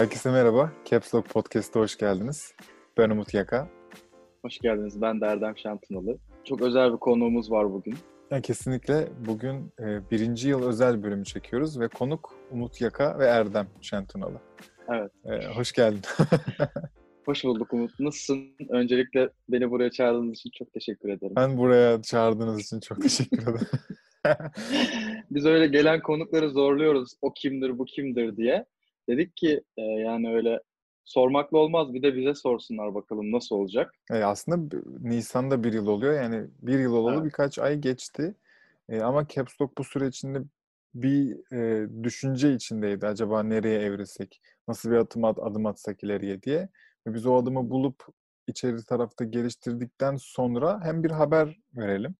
Herkese merhaba. Caps Lock Podcast'a hoş geldiniz. Ben Umut Yaka. Hoş geldiniz. Ben de Erdem Şantınalı. Çok özel bir konuğumuz var bugün. Yani kesinlikle bugün e, birinci yıl özel bölümü çekiyoruz ve konuk Umut Yaka ve Erdem Şentunalı. Evet. E, hoş geldin. hoş bulduk Umut. Nasılsın? Öncelikle beni buraya çağırdığınız için çok teşekkür ederim. Ben buraya çağırdığınız için çok teşekkür ederim. Biz öyle gelen konukları zorluyoruz. O kimdir, bu kimdir diye. Dedik ki e, yani öyle sormakla olmaz. Bir de bize sorsunlar bakalım nasıl olacak. E, aslında Nisan'da bir yıl oluyor. Yani bir yıl olalı evet. birkaç ay geçti. E, ama Caps Lock bu süre içinde bir e, düşünce içindeydi. Acaba nereye evrilsek, nasıl bir adım, at, adım atsak ileriye diye. Ve biz o adımı bulup içeri tarafta geliştirdikten sonra hem bir haber verelim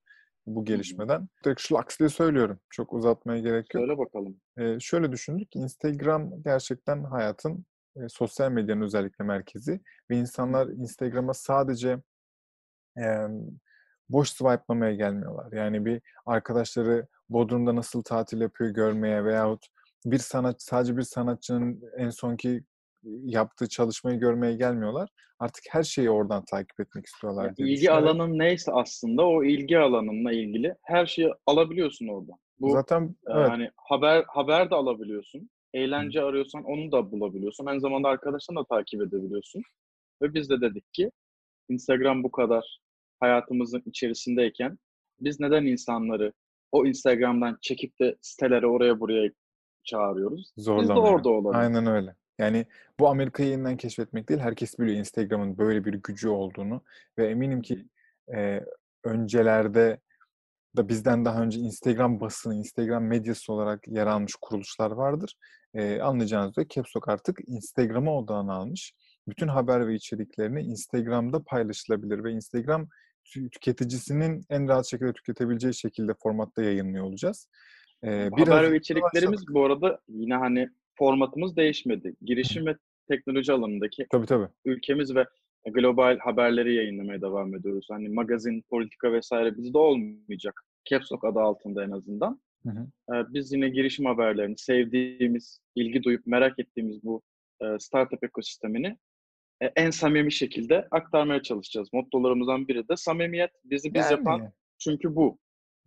bu gelişmeden. Direkt şlaks diye söylüyorum. Çok uzatmaya gerek yok. Söyle bakalım. Ee, şöyle düşündük. Instagram gerçekten hayatın e, sosyal medyanın özellikle merkezi. Ve insanlar Instagram'a sadece e, boş swipe'lamaya gelmiyorlar. Yani bir arkadaşları Bodrum'da nasıl tatil yapıyor görmeye veyahut bir sanat sadece bir sanatçının en sonki yaptığı çalışmayı görmeye gelmiyorlar. Artık her şeyi oradan takip etmek istiyorlar. Yani ilgi alanın neyse aslında o ilgi alanınla ilgili her şeyi alabiliyorsun orada. Bu zaten evet. yani haber haber de alabiliyorsun. Eğlence Hı. arıyorsan onu da bulabiliyorsun. Aynı zamanda arkadaşlarını da takip edebiliyorsun. Ve biz de dedik ki Instagram bu kadar hayatımızın içerisindeyken biz neden insanları o Instagram'dan çekip de sitelere oraya buraya çağırıyoruz? Zorlamıyor. Biz de orada olalım. Aynen öyle. Yani bu Amerika'yı yeniden keşfetmek değil, herkes biliyor Instagram'ın böyle bir gücü olduğunu ve eminim ki e, öncelerde da bizden daha önce Instagram basını, Instagram medyası olarak yer almış kuruluşlar vardır. E, anlayacağınız üzere Capstock artık Instagram'a odağını almış. Bütün haber ve içeriklerini Instagram'da paylaşılabilir ve Instagram tüketicisinin en rahat şekilde tüketebileceği şekilde formatta yayınlıyor olacağız. Ee, haber ve içeriklerimiz bu arada yine hani formatımız değişmedi. Girişim ve teknoloji alanındaki tabii, tabii. ülkemiz ve global haberleri yayınlamaya devam ediyoruz. Hani magazin, politika vesaire bizde olmayacak. Caps Lock adı altında en azından. Hı hı. Ee, biz yine girişim haberlerini, sevdiğimiz, ilgi duyup merak ettiğimiz bu e, startup ekosistemini e, en samimi şekilde aktarmaya çalışacağız. Mottolarımızdan biri de samimiyet. Bizi biz yani, yapan çünkü bu.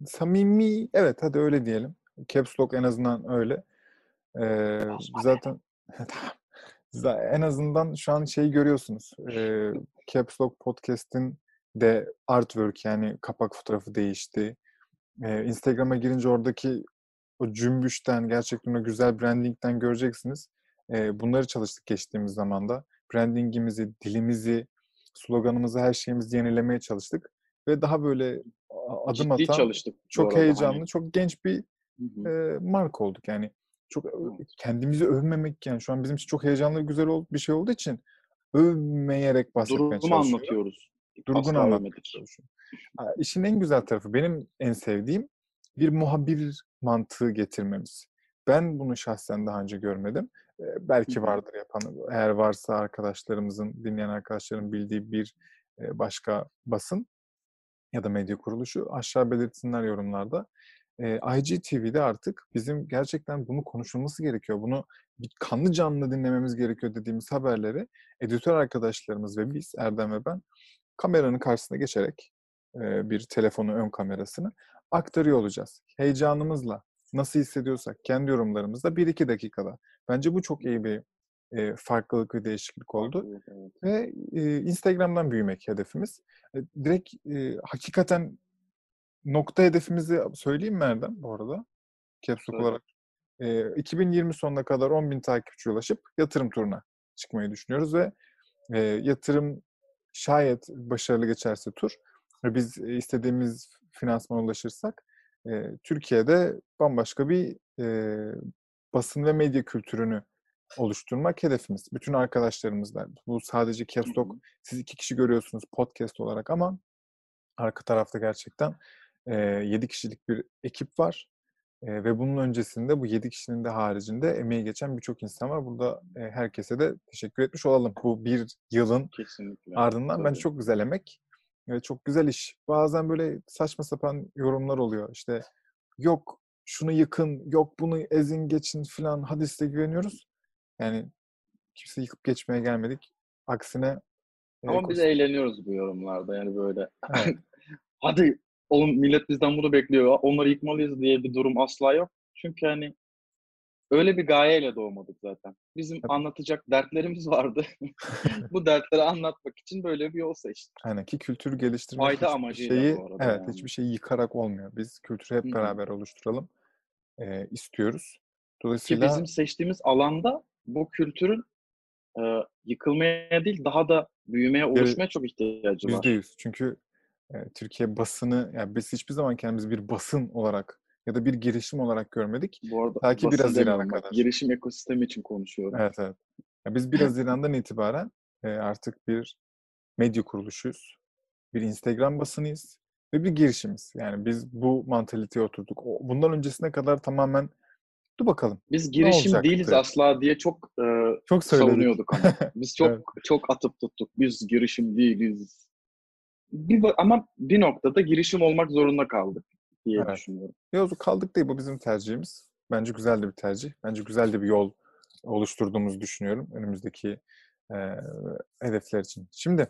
Samimi, evet hadi öyle diyelim. Caps Lock en azından öyle. Ee, zaten en azından şu an şeyi görüyorsunuz. Ee, Caps Lock Podcast'in de artwork yani kapak fotoğrafı değişti. Ee, Instagram'a girince oradaki o cümbüşten, gerçekten o güzel brandingden göreceksiniz. Ee, bunları çalıştık geçtiğimiz zamanda. Brandingimizi, dilimizi, sloganımızı, her şeyimizi yenilemeye çalıştık. Ve daha böyle adım Ciddi atan, çalıştık çok heyecanlı, hani. çok genç bir hı hı. E, marka olduk. Yani çok kendimizi övmemek yani şu an bizim için çok heyecanlı güzel bir şey olduğu için övmeyerek bahsetmeye Durumu çalışıyorum. anlatıyoruz. Durgun anlatmaya çalışıyorum. İşin en güzel tarafı benim en sevdiğim bir muhabir mantığı getirmemiz. Ben bunu şahsen daha önce görmedim. belki vardır yapan. Eğer varsa arkadaşlarımızın, dinleyen arkadaşların bildiği bir başka basın ya da medya kuruluşu aşağı belirtsinler yorumlarda e, IGTV'de artık bizim gerçekten bunu konuşulması gerekiyor. Bunu bir kanlı canlı dinlememiz gerekiyor dediğimiz haberleri editör arkadaşlarımız ve biz Erdem ve ben kameranın karşısına geçerek e, bir telefonu ön kamerasını aktarıyor olacağız. Heyecanımızla nasıl hissediyorsak kendi yorumlarımızla bir iki dakikada. Bence bu çok iyi bir e, farklılık ve değişiklik oldu. Evet, evet. Ve e, Instagram'dan büyümek hedefimiz. E, direkt e, hakikaten nokta hedefimizi söyleyeyim mi Erdem bu arada? Capsule olarak. E, 2020 sonuna kadar 10 bin takipçi ulaşıp yatırım turuna çıkmayı düşünüyoruz ve e, yatırım şayet başarılı geçerse tur ve biz istediğimiz finansmana ulaşırsak e, Türkiye'de bambaşka bir e, basın ve medya kültürünü oluşturmak hedefimiz. Bütün arkadaşlarımızla. Bu sadece Capstock. Siz iki kişi görüyorsunuz podcast olarak ama arka tarafta gerçekten e, 7 kişilik bir ekip var. E, ve bunun öncesinde bu 7 kişinin de haricinde emeği geçen birçok insan var. Burada e, herkese de teşekkür etmiş olalım. Bu bir yılın Kesinlikle. ardından Tabii. bence çok güzel emek ve çok güzel iş. Bazen böyle saçma sapan yorumlar oluyor. İşte yok şunu yıkın, yok bunu ezin geçin falan hadiste güveniyoruz. Yani kimse yıkıp geçmeye gelmedik. Aksine ama e, biz eğleniyoruz bu yorumlarda yani böyle. Evet. Hadi oğlum millet bizden bunu bekliyor. Onları yıkmalıyız diye bir durum asla yok. Çünkü hani öyle bir gayeyle doğmadık zaten. Bizim evet. anlatacak dertlerimiz vardı. bu dertleri anlatmak için böyle bir yol seçtik. Aynen ki kültür geliştirmek Fayda amacıyla şeyi, bu arada Evet yani. hiçbir şeyi yıkarak olmuyor. Biz kültürü hep beraber Hı-hı. oluşturalım e, istiyoruz. Dolayısıyla... Ki bizim seçtiğimiz alanda bu kültürün e, yıkılmaya değil daha da büyümeye, oluşmaya çok ihtiyacı var. %100. Çünkü Türkiye basını, yani biz hiçbir zaman kendimizi bir basın olarak ya da bir girişim olarak görmedik. Bu arada Belki biraz İran'a kadar. Girişim ekosistemi için konuşuyorum. Evet evet. Yani biz biraz İran'dan itibaren artık bir medya kuruluşuyuz. Bir Instagram basınıyız ve bir girişimiz. Yani biz bu mantaliteye oturduk. Bundan öncesine kadar tamamen dur bakalım. Biz girişim değiliz asla diye çok e, çok savunuyorduk ama. Biz çok evet. çok atıp tuttuk. Biz girişim değiliz. Bir, ama bir noktada girişim olmak zorunda kaldık diye evet. düşünüyorum. Yok kaldık değil bu bizim tercihimiz. Bence güzel de bir tercih. Bence güzel de bir yol oluşturduğumuzu düşünüyorum önümüzdeki e, hedefler için. Şimdi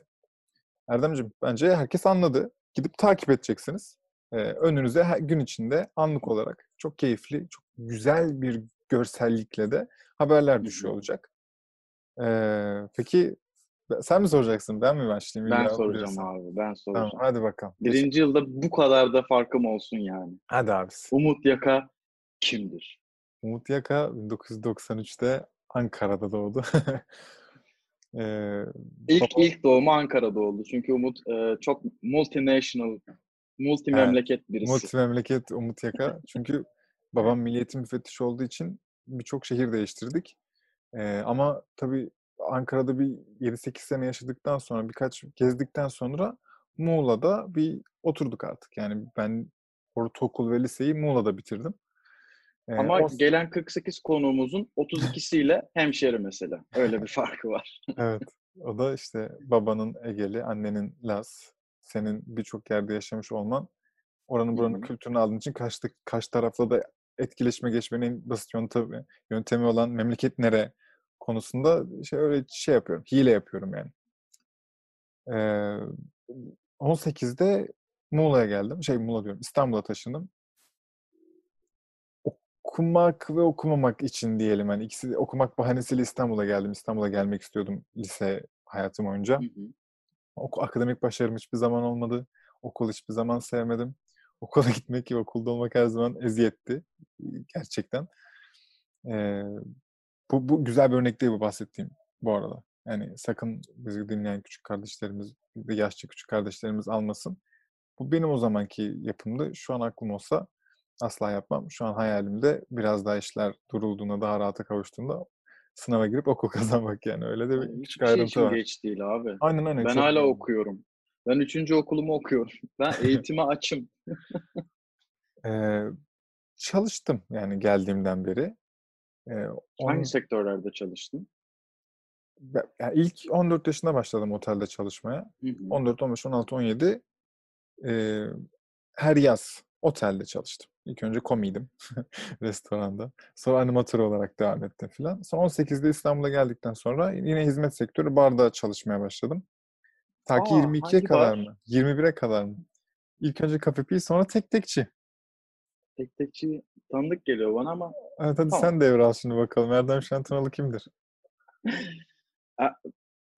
Erdemciğim bence herkes anladı. Gidip takip edeceksiniz. E, önünüze her gün içinde anlık olarak çok keyifli, çok güzel bir görsellikle de haberler düşüyor olacak. E, peki sen mi soracaksın? Ben mi başlayayım? Ben soracağım abi. Ben soracağım. Tamam, hadi bakalım. Birinci Geç. yılda bu kadar da farkım olsun yani. Hadi abi. Umut Yaka kimdir? Umut Yaka 1993'te Ankara'da doğdu. ee, ilk baba... ilk doğumu Ankara'da oldu. Çünkü Umut e, çok multinational, multi memleket evet, birisi. Multi memleket Umut Yaka. Çünkü babam milliyetin müfettişi olduğu için birçok şehir değiştirdik. Ee, ama tabii Ankara'da bir 7-8 sene yaşadıktan sonra, birkaç gezdikten sonra Muğla'da bir oturduk artık. Yani ben ortaokul ve liseyi Muğla'da bitirdim. Ee, Ama o... gelen 48 konuğumuzun 32'siyle hemşeri mesela. Öyle bir farkı var. evet. O da işte babanın Egeli, annenin Laz, senin birçok yerde yaşamış olman oranın buranın kültürünü aldığın için karşı, karşı tarafla da etkileşme geçmenin en basit yöntemi, yöntemi olan memleket nere konusunda şey öyle şey yapıyorum. Hile yapıyorum yani. Ee, 18'de Muğla'ya geldim. Şey Muğla diyorum. İstanbul'a taşındım. Okumak ve okumamak için diyelim. Yani ikisi okumak bahanesiyle İstanbul'a geldim. İstanbul'a gelmek istiyordum lise hayatım boyunca. Hı hı. Oku, akademik başarım hiçbir zaman olmadı. Okul hiçbir zaman sevmedim. Okula gitmek ve okulda olmak her zaman eziyetti. Gerçekten. Ee, bu, bu güzel bir örnek değil bu bahsettiğim bu arada. Yani sakın bizi dinleyen küçük kardeşlerimiz yaşça küçük kardeşlerimiz almasın. Bu benim o zamanki yapımdı. Şu an aklım olsa asla yapmam. Şu an hayalimde biraz daha işler durulduğunda, daha rahata kavuştuğunda sınava girip okul kazanmak yani. Öyle de bir küçük şey ayrıntı için var. geç değil abi. Aynen aynen. Ben hala okuyorum. Ben üçüncü okulumu okuyorum. Ben eğitime açım. ee, çalıştım yani geldiğimden beri. Ee, on... Hangi sektörlerde çalıştın? Yani ilk 14 yaşında başladım otelde çalışmaya. Hı hı. 14, 15, 16, 17 e, her yaz otelde çalıştım. İlk önce komiydim restoranda. Sonra animatör olarak devam ettim filan. Sonra 18'de İstanbul'a geldikten sonra yine hizmet sektörü barda çalışmaya başladım. Ta ki 22'ye kadar bar? mı? 21'e kadar mı? İlk önce kafe sonra tek tekçi. Tek tekçi tanıdık geliyor bana ama Evet hadi tamam. sen devral şimdi bakalım. Erdem Şentanalı kimdir?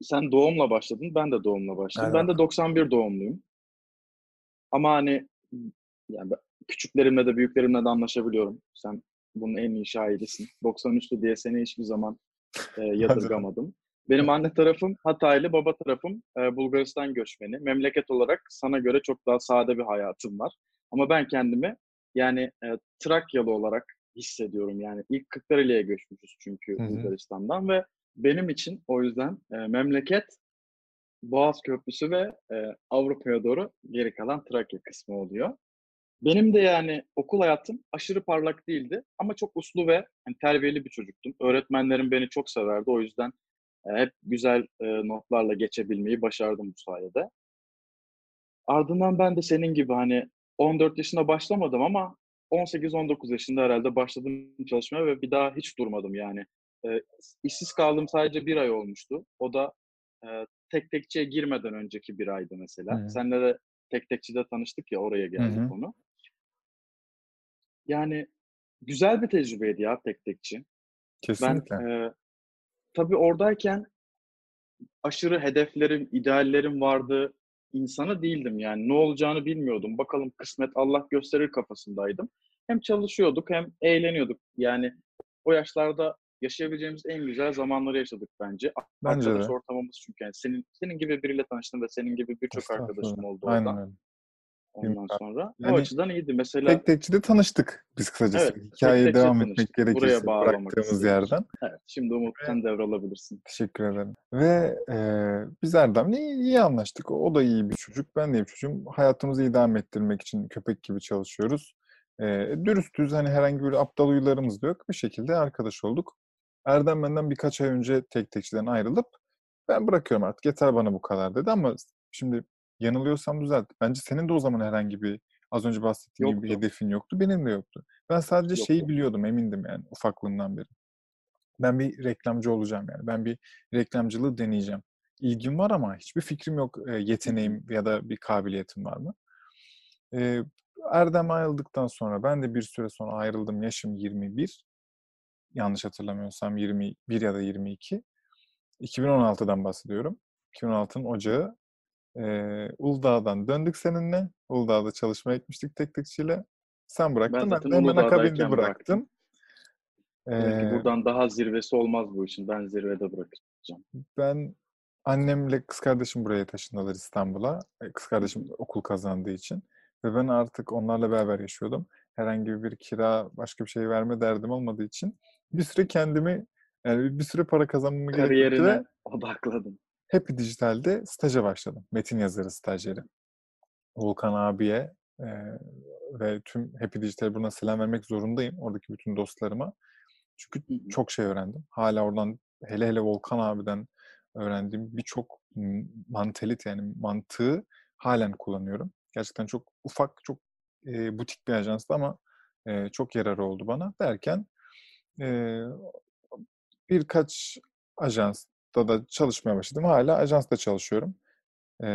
sen doğumla başladın. Ben de doğumla başladım. Evet. Ben de 91 doğumluyum. Ama hani yani küçüklerimle de büyüklerimle de anlaşabiliyorum. Sen bunun en iyi şahidisin. 93'lü diye seni hiçbir zaman e, yadırgamadım. Benim anne tarafım Hataylı, baba tarafım e, Bulgaristan göçmeni. Memleket olarak sana göre çok daha sade bir hayatım var. Ama ben kendimi yani e, Trakyalı olarak hissediyorum. Yani ilk Kırklareli'ye göçmüşüz çünkü. Bulgaristan'dan ve benim için o yüzden e, memleket Boğaz Köprüsü ve e, Avrupa'ya doğru geri kalan Trakya kısmı oluyor. Benim de yani okul hayatım aşırı parlak değildi ama çok uslu ve yani terbiyeli bir çocuktum. Öğretmenlerim beni çok severdi. O yüzden e, hep güzel e, notlarla geçebilmeyi başardım bu sayede. Ardından ben de senin gibi hani 14 yaşında başlamadım ama 18-19 yaşında herhalde başladım çalışmaya ve bir daha hiç durmadım yani. e, işsiz kaldığım sadece bir ay olmuştu. O da e, tek tekçiye girmeden önceki bir aydı mesela. Hı-hı. Seninle de tek tekçide tanıştık ya oraya geldik Hı-hı. onu. Yani güzel bir tecrübeydi ya tek tekçi. Kesinlikle. Ben e, tabii oradayken aşırı hedeflerim, ideallerim vardı. İnsanı değildim yani. Ne olacağını bilmiyordum. Bakalım kısmet Allah gösterir kafasındaydım. Hem çalışıyorduk hem eğleniyorduk. Yani o yaşlarda yaşayabileceğimiz en güzel zamanları yaşadık bence. Bence Arkadaş de. ortamımız çünkü yani senin senin gibi biriyle tanıştım ve senin gibi birçok arkadaşım oldu. Aynen öyle. Ondan sonra yani, o açıdan iyiydi. Mesela tek tekçide tanıştık biz kısacası. Evet, Hikayeye devam etmek gerekirse bıraktığımız istedim. yerden. Evet, şimdi Umut sen devralabilirsin. Teşekkür ederim. Ve e, biz Erdem'le iyi, iyi anlaştık. O da iyi bir çocuk, ben de iyi bir çocuğum. Hayatımızı idame ettirmek için köpek gibi çalışıyoruz. E, dürüstüz, hani herhangi bir aptal huylarımız da yok. Bir şekilde arkadaş olduk. Erdem benden birkaç ay önce tek tekçiden ayrılıp ben bırakıyorum artık yeter bana bu kadar dedi ama şimdi yanılıyorsam düzelt. Bence senin de o zaman herhangi bir az önce bahsettiğim yoktu. gibi bir hedefin yoktu. Benim de yoktu. Ben sadece yoktu. şeyi biliyordum emindim yani ufaklığından beri. Ben bir reklamcı olacağım yani. Ben bir reklamcılığı deneyeceğim. İlgim var ama hiçbir fikrim yok yeteneğim ya da bir kabiliyetim var mı? Erdem ayrıldıktan sonra ben de bir süre sonra ayrıldım. Yaşım 21 yanlış hatırlamıyorsam 21 ya da 22. 2016'dan bahsediyorum. 2016'nın Ocağı. Ee, Uludağ'dan döndük seninle. Uludağ'da çalışmaya gitmiştik tek tekçiyle. Sen bıraktın. Ben, ben hemen akabinde bıraktım. Ee, buradan daha zirvesi olmaz bu işin. Ben zirvede bırakacağım. Ben annemle kız kardeşim buraya taşındılar İstanbul'a. Kız kardeşim okul kazandığı için. Ve ben artık onlarla beraber yaşıyordum. Herhangi bir kira, başka bir şey verme derdim olmadığı için bir süre kendimi yani bir süre para kazanmamı gerekti ve odakladım. Happy Dijital'de staja başladım. Metin yazarı stajyeri. Volkan abiye e, ve tüm Happy Dijital'e buradan selam vermek zorundayım. Oradaki bütün dostlarıma. Çünkü çok şey öğrendim. Hala oradan hele hele Volkan abiden öğrendiğim birçok mantelit yani mantığı halen kullanıyorum. Gerçekten çok ufak, çok e, butik bir ajanstı ama e, çok yararı oldu bana derken e, birkaç ajansta da çalışmaya başladım. Hala ajansta çalışıyorum. E,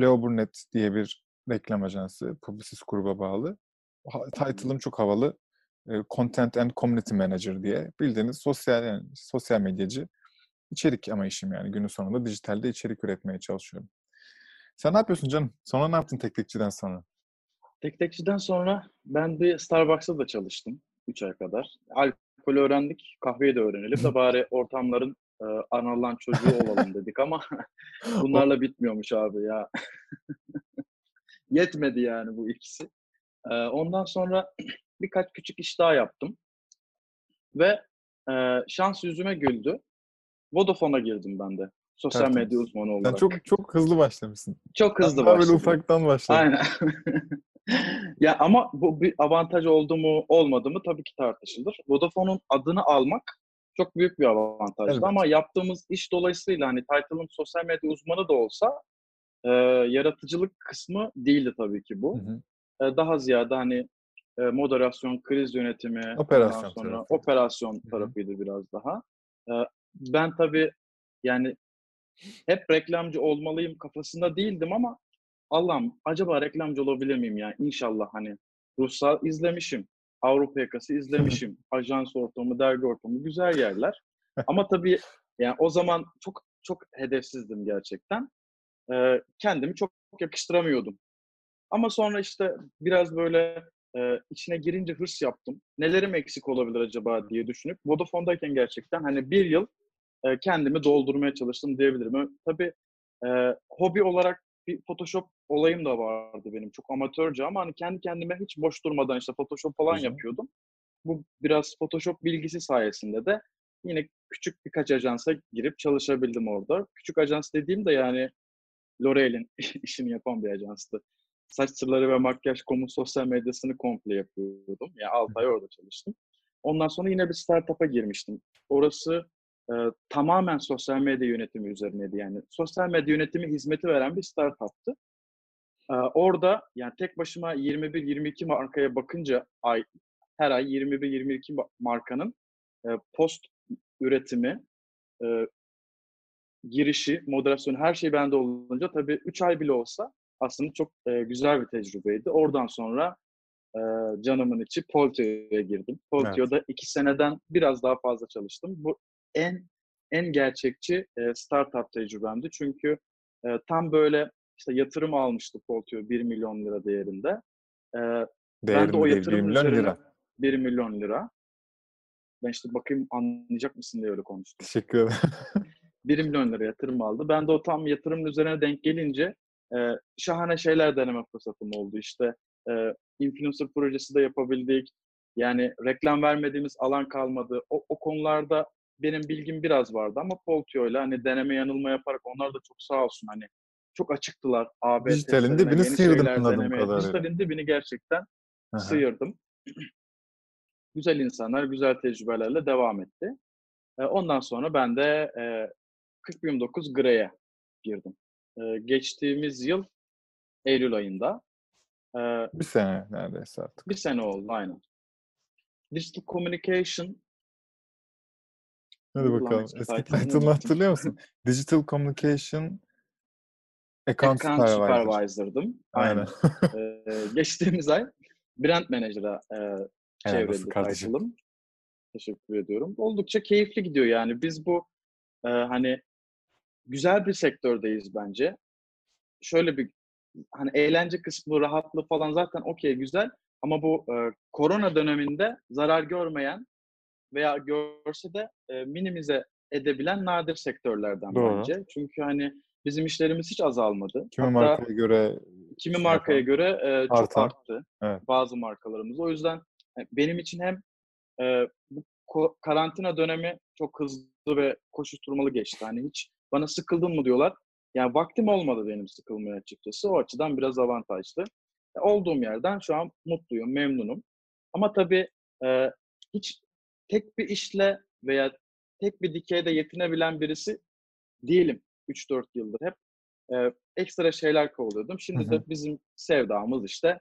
Leo Burnett diye bir reklam ajansı, Publicis gruba bağlı. Title'ım çok havalı. E, Content and Community Manager diye. Bildiğiniz sosyal yani sosyal medyacı. içerik ama işim yani. Günün sonunda dijitalde içerik üretmeye çalışıyorum. Sen ne yapıyorsun canım? Sonra ne yaptın tek tekçiden sonra? Tek tekçiden sonra ben bir Starbucks'ta da çalıştım 3 ay kadar. Alkol öğrendik, kahveyi de öğrenelim de bari ortamların e, anılan çocuğu olalım dedik ama bunlarla bitmiyormuş abi ya. Yetmedi yani bu ikisi. E, ondan sonra birkaç küçük iş daha yaptım. Ve e, şans yüzüme güldü. Vodafone'a girdim ben de. Sosyal Tertemiz. medya uzmanı olarak. Sen çok çok hızlı başlamışsın. Çok hızlı başladım. böyle ufaktan başladın. Aynen. ya ama bu bir avantaj oldu mu olmadı mı tabii ki tartışılır. Vodafone'un adını almak çok büyük bir avantajdı evet. ama yaptığımız iş dolayısıyla hani title'ım sosyal medya uzmanı da olsa e, yaratıcılık kısmı değildi tabii ki bu. Hı hı. E, daha ziyade hani e, moderasyon, kriz yönetimi, operasyon sonra tarafı. operasyon hı hı. tarafıydı biraz daha. E, ben tabii yani hep reklamcı olmalıyım kafasında değildim ama Allah'ım acaba reklamcı olabilir miyim ya? İnşallah hani Russal izlemişim. Avrupa yakası izlemişim. Ajans ortamı, dergi ortamı güzel yerler. Ama tabii yani o zaman çok çok hedefsizdim gerçekten. Ee, kendimi çok yakıştıramıyordum. Ama sonra işte biraz böyle e, içine girince hırs yaptım. Nelerim eksik olabilir acaba diye düşünüp Vodafone'dayken gerçekten hani bir yıl e, kendimi doldurmaya çalıştım diyebilirim. Tabii e, hobi olarak bir Photoshop olayım da vardı benim. Çok amatörce ama hani kendi kendime hiç boş durmadan işte Photoshop falan Güzel. yapıyordum. Bu biraz Photoshop bilgisi sayesinde de yine küçük birkaç ajansa girip çalışabildim orada. Küçük ajans dediğim de yani L'Oreal'in işini yapan bir ajanstı. Saç sırları ve makyaj komu sosyal medyasını komple yapıyordum. Yani 6 ay orada çalıştım. Ondan sonra yine bir startup'a girmiştim. Orası e, tamamen sosyal medya yönetimi üzerineydi. Yani sosyal medya yönetimi hizmeti veren bir startup'tı. E, orada yani tek başıma 21-22 markaya bakınca ay her ay 21-22 markanın e, post üretimi, e, girişi, moderasyonu her şey bende olunca tabii 3 ay bile olsa aslında çok e, güzel bir tecrübeydi. Oradan sonra canımın içi Poltio'ya girdim. Poltio'da evet. iki seneden biraz daha fazla çalıştım. Bu en en gerçekçi startup tecrübemdi. Çünkü tam böyle işte yatırım almıştı Poltio 1 milyon lira değerinde. E, ben de o yatırım 1 milyon lira. 1 milyon lira. Ben işte bakayım anlayacak mısın diye öyle konuştum. Teşekkür ederim. 1 milyon lira yatırım aldı. Ben de o tam yatırımın üzerine denk gelince e, şahane şeyler deneme fırsatım oldu. İşte e, influencer projesi de yapabildik. Yani reklam vermediğimiz alan kalmadı. O, o konularda benim bilgim biraz vardı ama Poltio ile hani deneme yanılma yaparak onlar da çok sağ olsun hani çok açıktılar. AB Dijitalin dibini sıyırdım anladığım kadarıyla. Dijitalin dibini gerçekten Aha. sıyırdım. güzel insanlar, güzel tecrübelerle devam etti. Ondan sonra ben de e, 4029 Grey'e girdim. E, geçtiğimiz yıl Eylül ayında. E, bir sene neredeyse artık. Bir sene oldu aynen. Digital Communication Hadi bakalım. Eski title'ını hatırlıyor musun? Digital Communication Account, Account Supervisor. Supervisor'dım. Aynen. ee, geçtiğimiz ay Brand Manager'a e, çevrildi title'ım. Teşekkür ediyorum. Oldukça keyifli gidiyor yani. Biz bu e, hani güzel bir sektördeyiz bence. Şöyle bir hani eğlence kısmı, rahatlığı falan zaten okey güzel. Ama bu e, korona döneminde zarar görmeyen veya görse de e, minimize edebilen nadir sektörlerden Doğru. bence. Çünkü hani bizim işlerimiz hiç azalmadı. Kimi Hatta, markaya göre kimi markaya göre e, çok Artan. arttı evet. bazı markalarımız. O yüzden e, benim için hem e, bu karantina dönemi çok hızlı ve koşuşturmalı geçti. Hani hiç bana sıkıldın mı diyorlar. Yani vaktim olmadı benim sıkılmaya açıkçası. O açıdan biraz avantajlı. E, olduğum yerden şu an mutluyum, memnunum. Ama tabii e, hiç tek bir işle veya tek bir dikeyde yetinebilen birisi değilim 3-4 yıldır hep. E, ekstra şeyler kovalıyordum. Şimdi Hı-hı. de bizim sevdamız işte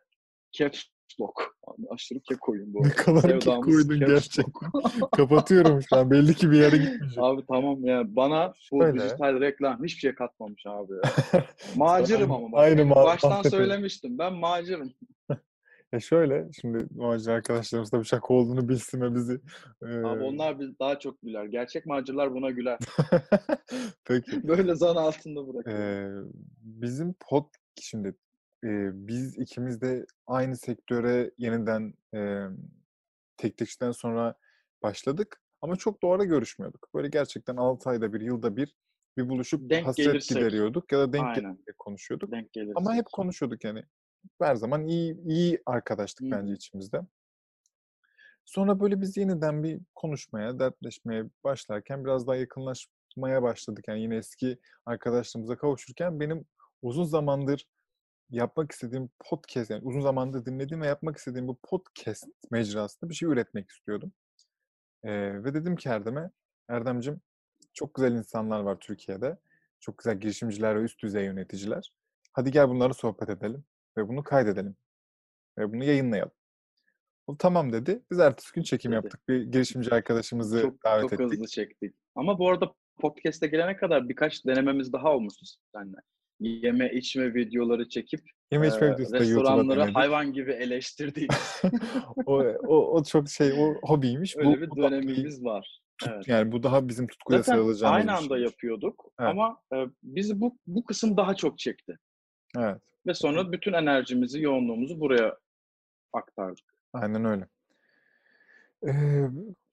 caps lock. Abi aşırı kekoyum bu Ne kadar Sevdamız kekoydun gerçekten. Kapatıyorum şu an. Belli ki bir yere gitmeyecek. Abi tamam ya. Bana bu Şöyle. dijital reklam hiçbir şey katmamış abi ya. Macırım ama. Aynı ma- Baştan söylemiştim. Ben macırım. Ya şöyle, şimdi macera arkadaşlarımız da bir şaka olduğunu bilsin ve bizi... E... Abi onlar biz daha çok güler. Gerçek macirlar buna güler. Peki. Böyle zan altında bırakıyor. Ee, bizim pod şimdi e, biz ikimiz de aynı sektöre yeniden e, teknikçiden sonra başladık. Ama çok doğru görüşmüyorduk. Böyle gerçekten 6 ayda bir, yılda bir bir buluşup denk hasret gelirsek. gideriyorduk ya da denk Aynen. konuşuyorduk. Denk Ama hep konuşuyorduk yani her zaman iyi iyi arkadaştık Hı. bence içimizde. Sonra böyle biz yeniden bir konuşmaya, dertleşmeye başlarken biraz daha yakınlaşmaya başladık. Yani yine eski arkadaşlarımıza kavuşurken benim uzun zamandır yapmak istediğim podcast, yani uzun zamandır dinlediğim ve yapmak istediğim bu podcast mecrasında bir şey üretmek istiyordum. Ee, ve dedim ki Erdem'e, Erdem'cim çok güzel insanlar var Türkiye'de. Çok güzel girişimciler ve üst düzey yöneticiler. Hadi gel bunları sohbet edelim ve bunu kaydedelim. Ve bunu yayınlayalım. O tamam dedi. Biz ertesi gün çekim dedi. yaptık. Bir girişimci arkadaşımızı çok, davet çok ettik. Çok hızlı çektik. Ama bu arada podcast'e gelene kadar birkaç denememiz daha olmuştu seninle. Yeme içme videoları çekip Yeme içme e, videosu da restoranları hayvan gibi eleştirdik. o, o, o çok şey, o hobiymiş. Öyle bu, bir bu dönemimiz da, var. Evet. Yani bu daha bizim tutkuya Zaten aynı anda yapıyorduk evet. ama e, bizi bu, bu kısım daha çok çekti. Evet. Ve sonra bütün enerjimizi, yoğunluğumuzu buraya aktardık. Aynen öyle. Ee,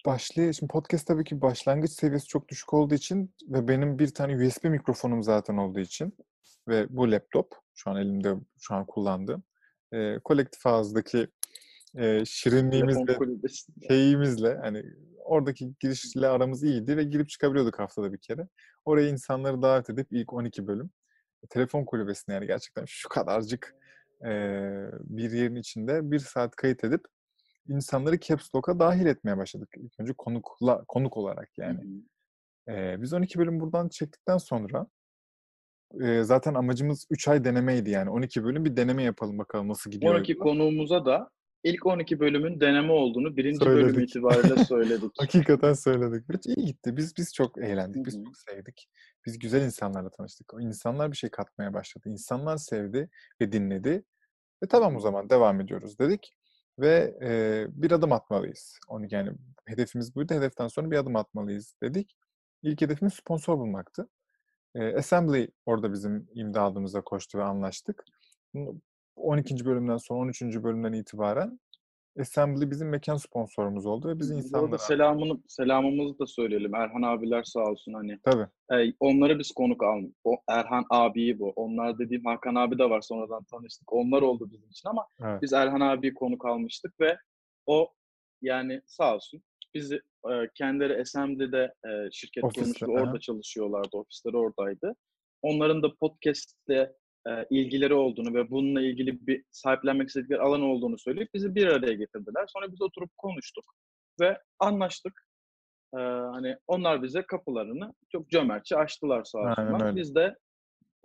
başlay şimdi podcast tabii ki başlangıç seviyesi çok düşük olduğu için ve benim bir tane USB mikrofonum zaten olduğu için ve bu laptop şu an elimde şu an kullandığım e, kolektif ağızdaki e, şirinliğimizle şeyimizle hani oradaki girişle aramız iyiydi ve girip çıkabiliyorduk haftada bir kere. Oraya insanları davet edip ilk 12 bölüm telefon kulübesine yani gerçekten şu kadarcık e, bir yerin içinde bir saat kayıt edip insanları Caps Lock'a dahil etmeye başladık. İlk önce konukla, konuk olarak yani. E, biz 12 bölüm buradan çektikten sonra e, zaten amacımız 3 ay denemeydi yani. 12 bölüm bir deneme yapalım bakalım nasıl gidiyor. 12 konuğumuza da ilk 12 bölümün deneme olduğunu birinci söyledik. bölüm itibariyle söyledik. Hakikaten söyledik. Hiç iyi gitti. Biz biz çok eğlendik. Biz Hı-hı. çok sevdik. Biz güzel insanlarla tanıştık. O insanlar bir şey katmaya başladı. İnsanlar sevdi ve dinledi. Ve tamam o zaman devam ediyoruz dedik. Ve e, bir adım atmalıyız. Onu yani hedefimiz buydu. Hedeften sonra bir adım atmalıyız dedik. İlk hedefimiz sponsor bulmaktı. E, Assembly orada bizim imdadımıza koştu ve anlaştık. 12. bölümden sonra 13. bölümden itibaren Assembly bizim mekan sponsorumuz oldu ve biz insanlara... selamını, selamımızı da söyleyelim. Erhan abiler sağ olsun hani. Tabii. E, onları biz konuk aldık. O Erhan abiyi bu. Onlar dediğim Hakan abi de var sonradan tanıştık. Onlar oldu bizim için ama evet. biz Erhan abiyi konuk almıştık ve o yani sağ olsun bizi e, kendileri Assembly'de e, şirket kurmuştu. Orada çalışıyorlardı. Ofisleri oradaydı. Onların da podcast'te e, ilgileri olduğunu ve bununla ilgili bir sahiplenmek istedikleri alan olduğunu söyleyip bizi bir araya getirdiler. Sonra biz oturup konuştuk ve anlaştık. E, hani onlar bize kapılarını çok cömertçe açtılar sağ olsunlar. Biz de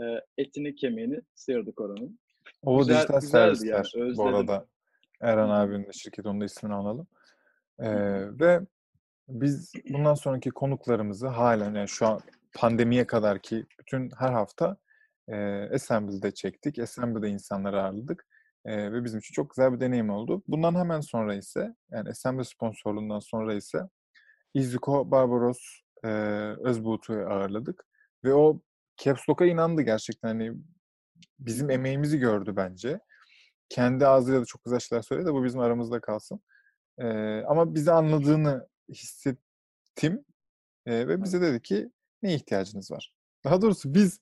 e, etini kemiğini sıyırdık oranın. O Güzel, dijital servisler yani, bu arada. Erhan abinin de şirket onun da ismini analım. Ee, ve biz bundan sonraki konuklarımızı halen yani şu an pandemiye kadar ki bütün her hafta e, Assembly'de çektik. Assembly'de insanları ağırladık. E, ve bizim için çok güzel bir deneyim oldu. Bundan hemen sonra ise yani Assembly sponsorluğundan sonra ise Izuko Barbaros e, Özbuğut'u ağırladık. Ve o Caps Lock'a inandı gerçekten. Hani bizim emeğimizi gördü bence. Kendi ağzıyla da çok güzel şeyler söyledi de bu bizim aramızda kalsın. E, ama bizi anladığını hissettim. E, ve bize dedi ki ne ihtiyacınız var? Daha doğrusu biz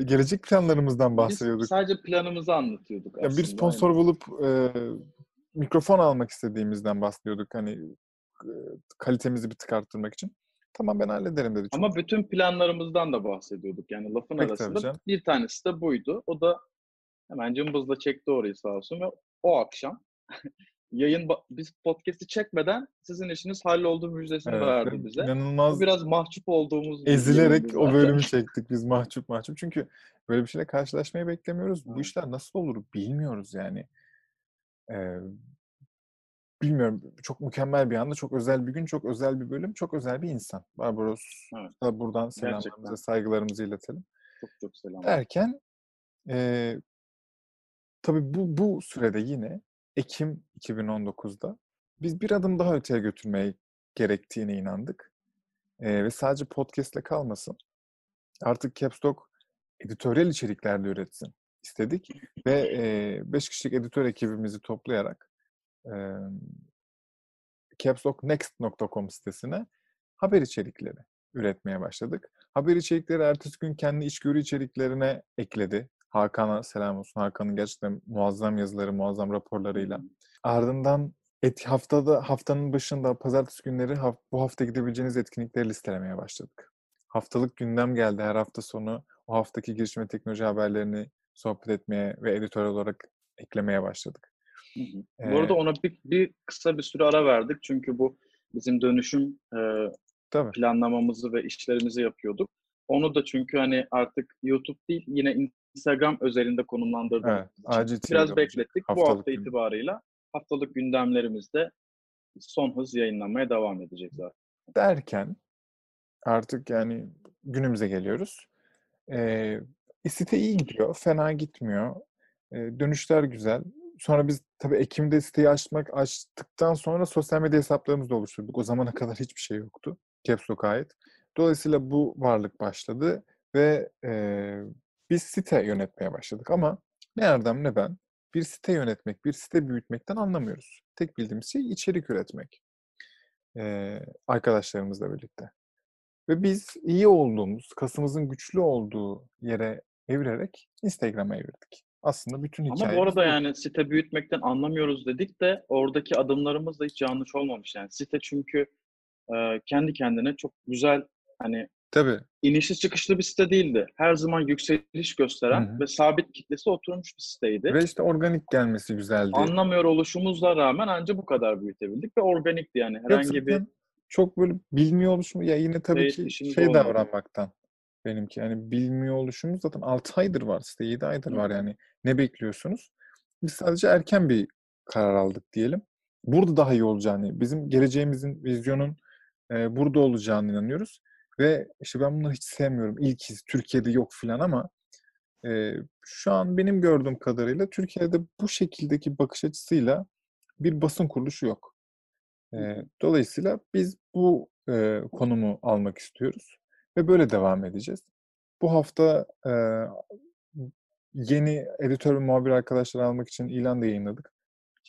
gelecek planlarımızdan bahsediyorduk. Biz sadece planımızı anlatıyorduk aslında. Ya bir sponsor aynen. bulup e, mikrofon almak istediğimizden bahsediyorduk. Hani e, kalitemizi bir tık arttırmak için. Tamam ben hallederim dedi. Ama bütün planlarımızdan da bahsediyorduk. Yani lafın Peki, arasında bir tanesi de buydu. O da hemen cımbızla çekti orayı sağ olsun ve o akşam yayın biz podcast'i çekmeden sizin işiniz halloldu müjdesini evet, verdi bize. İnanılmaz. biraz mahcup olduğumuz ezilerek o bölümü çektik biz mahcup mahcup. Çünkü böyle bir şeyle karşılaşmayı beklemiyoruz. Bu işler nasıl olur bilmiyoruz yani. Ee, bilmiyorum. Çok mükemmel bir anda, çok özel bir gün, çok özel bir bölüm, çok özel bir insan. Barbaros evet. da buradan selamlarımızı, saygılarımızı iletelim. Çok çok selam. Derken e, tabii bu, bu sürede yine Ekim 2019'da biz bir adım daha öteye götürmeye gerektiğine inandık. Ee, ve sadece podcast ile kalmasın. Artık Capstock editoryal içerikler de üretsin istedik. Ve 5 e, kişilik editör ekibimizi toplayarak e, capstocknext.com sitesine haber içerikleri üretmeye başladık. Haber içerikleri ertesi gün kendi içgörü içeriklerine ekledi. Hakan'a selam olsun. Hakan'ın gerçekten muazzam yazıları, muazzam raporlarıyla. Ardından et, haftada haftanın başında pazartesi günleri bu hafta gidebileceğiniz etkinlikleri listelemeye başladık. Haftalık gündem geldi her hafta sonu. O haftaki girişim ve teknoloji haberlerini sohbet etmeye ve editör olarak eklemeye başladık. Hı hı. Ee, bu arada ona bir, bir kısa bir süre ara verdik çünkü bu bizim dönüşüm e, tabii. planlamamızı ve işlerimizi yapıyorduk. Onu da çünkü hani artık YouTube değil yine Instagram özelinde konumlandırdık. Evet, acil Biraz beklettik. Haftalık Bu hafta gün. itibarıyla haftalık gündemlerimizde son hız yayınlanmaya devam edecek zaten. Derken artık yani günümüze geliyoruz. Ee, site iyi gidiyor, fena gitmiyor. Ee, dönüşler güzel. Sonra biz tabii Ekim'de siteyi açmak açtıktan sonra sosyal medya hesaplarımızı da oluşturduk. O zamana kadar hiçbir şey yoktu. Capslock'a ait. Dolayısıyla bu varlık başladı ve e, biz site yönetmeye başladık ama ne Erdem ne ben bir site yönetmek, bir site büyütmekten anlamıyoruz. Tek bildiğimiz şey içerik üretmek. Ee, arkadaşlarımızla birlikte. Ve biz iyi olduğumuz, kasımızın güçlü olduğu yere evirerek Instagram'a evirdik. Aslında bütün hikayemiz... Ama bu arada yani site büyütmekten anlamıyoruz dedik de oradaki adımlarımız da hiç yanlış olmamış. Yani site çünkü e, kendi kendine çok güzel hani Tabii. İnişli çıkışlı bir site değildi. Her zaman yükseliş gösteren Hı-hı. ve sabit kitlesi oturmuş bir siteydi. Ve işte organik gelmesi güzeldi. Anlamıyor oluşumuzla rağmen ancak bu kadar büyütebildik ve organikti yani. Herhangi Yok, bir çok böyle bilmiyor oluşum ya yine tabii ki şey olmadı. davranmaktan benimki. Yani bilmiyor oluşumuz zaten 6 aydır var site 7 aydır var yani. Ne bekliyorsunuz? Biz sadece erken bir karar aldık diyelim. Burada daha iyi olacağını, bizim geleceğimizin, vizyonun e, burada olacağını inanıyoruz. Ve işte ben bunları hiç sevmiyorum. İlkiz, Türkiye'de yok filan ama e, şu an benim gördüğüm kadarıyla Türkiye'de bu şekildeki bakış açısıyla bir basın kuruluşu yok. E, dolayısıyla biz bu e, konumu almak istiyoruz ve böyle devam edeceğiz. Bu hafta e, yeni editör ve muhabir arkadaşlar almak için ilan da yayınladık.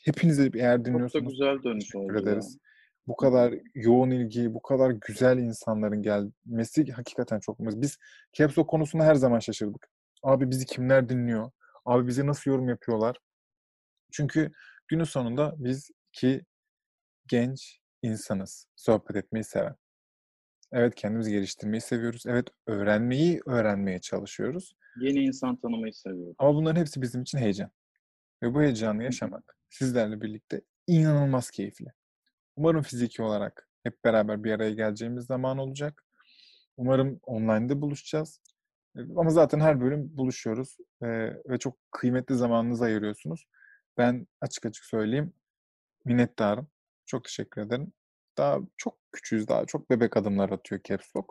Hepinize eğer dinliyorsanız çok da güzel dönüş teşekkür oldu. ederiz. Ya. Bu kadar yoğun ilgi, bu kadar güzel insanların gelmesi hakikaten çok mutluyuz. Biz Capsule konusunda her zaman şaşırdık. Abi bizi kimler dinliyor? Abi bizi nasıl yorum yapıyorlar? Çünkü günün sonunda biz iki genç insanız. Sohbet etmeyi seven. Evet kendimizi geliştirmeyi seviyoruz. Evet öğrenmeyi öğrenmeye çalışıyoruz. Yeni insan tanımayı seviyoruz. Ama bunların hepsi bizim için heyecan. Ve bu heyecanı yaşamak sizlerle birlikte inanılmaz keyifli. Umarım fiziki olarak hep beraber bir araya geleceğimiz zaman olacak. Umarım online'da buluşacağız. Ama zaten her bölüm buluşuyoruz ee, ve çok kıymetli zamanınızı ayırıyorsunuz. Ben açık açık söyleyeyim minnettarım. Çok teşekkür ederim. Daha çok küçüğüz, daha çok bebek adımlar atıyor Caps Lock.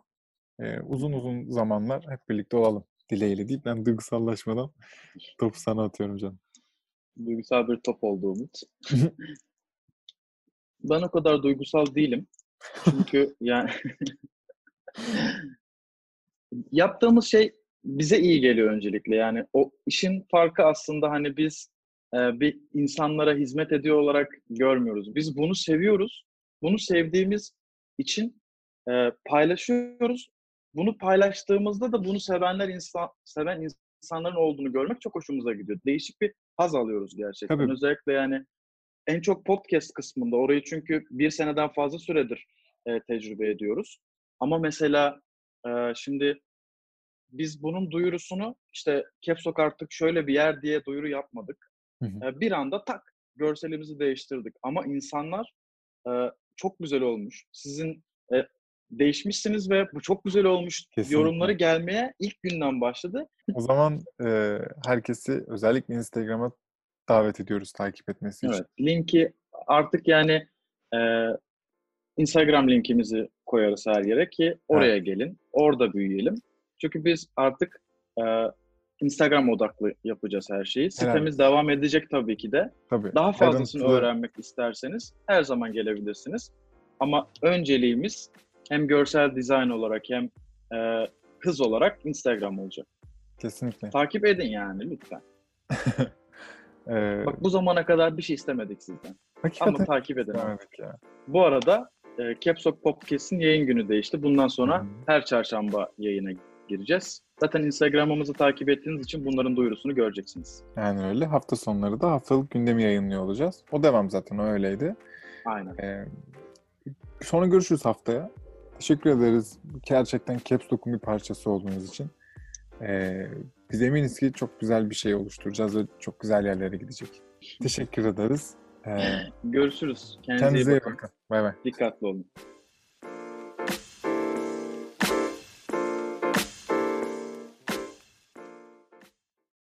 Ee, uzun uzun zamanlar hep birlikte olalım dileğiyle deyip ben duygusallaşmadan topu sana atıyorum canım. Duygusal bir top oldu Umut. ben o kadar duygusal değilim. Çünkü yani yaptığımız şey bize iyi geliyor öncelikle. Yani o işin farkı aslında hani biz e, bir insanlara hizmet ediyor olarak görmüyoruz. Biz bunu seviyoruz. Bunu sevdiğimiz için e, paylaşıyoruz. Bunu paylaştığımızda da bunu sevenler insan seven insanların olduğunu görmek çok hoşumuza gidiyor. Değişik bir haz alıyoruz gerçekten. Tabii. Özellikle yani en çok podcast kısmında orayı çünkü bir seneden fazla süredir e, tecrübe ediyoruz. Ama mesela e, şimdi biz bunun duyurusunu işte Capsok artık şöyle bir yer diye duyuru yapmadık. Hı hı. E, bir anda tak görselimizi değiştirdik. Ama insanlar e, çok güzel olmuş. Sizin e, değişmişsiniz ve bu çok güzel olmuş Kesinlikle. yorumları gelmeye ilk günden başladı. O zaman e, herkesi özellikle Instagram'a davet ediyoruz takip etmesi için. Evet, linki artık yani e, Instagram linkimizi koyarız her yere ki oraya evet. gelin, orada büyüyelim. Çünkü biz artık e, Instagram odaklı yapacağız her şeyi. Sitemiz evet. devam edecek tabii ki de. Tabii. Daha fazlasını Ayrıntılı. öğrenmek isterseniz her zaman gelebilirsiniz. Ama önceliğimiz hem görsel dizayn olarak hem e, hız olarak Instagram olacak. Kesinlikle. Takip edin yani lütfen. ee... Bak bu zamana kadar bir şey istemedik sizden. Hakikaten Ama takip edin. Ya. Bu arada e, Capsok Podcast'in yayın günü değişti. Bundan sonra hmm. her çarşamba yayına gireceğiz. Zaten Instagram'ımızı takip ettiğiniz için bunların duyurusunu göreceksiniz. Yani öyle. Hafta sonları da haftalık gündemi yayınlıyor olacağız. O devam zaten. O öyleydi. Aynen. Ee, sonra görüşürüz haftaya. Teşekkür ederiz. Gerçekten Caps Lock'un bir parçası olduğunuz için. Ee, biz eminiz ki çok güzel bir şey oluşturacağız ve çok güzel yerlere gidecek. Teşekkür ederiz. Ee, Görüşürüz. Kendinize, kendinize iyi bakın. bakın. Bay bay. Dikkatli olun.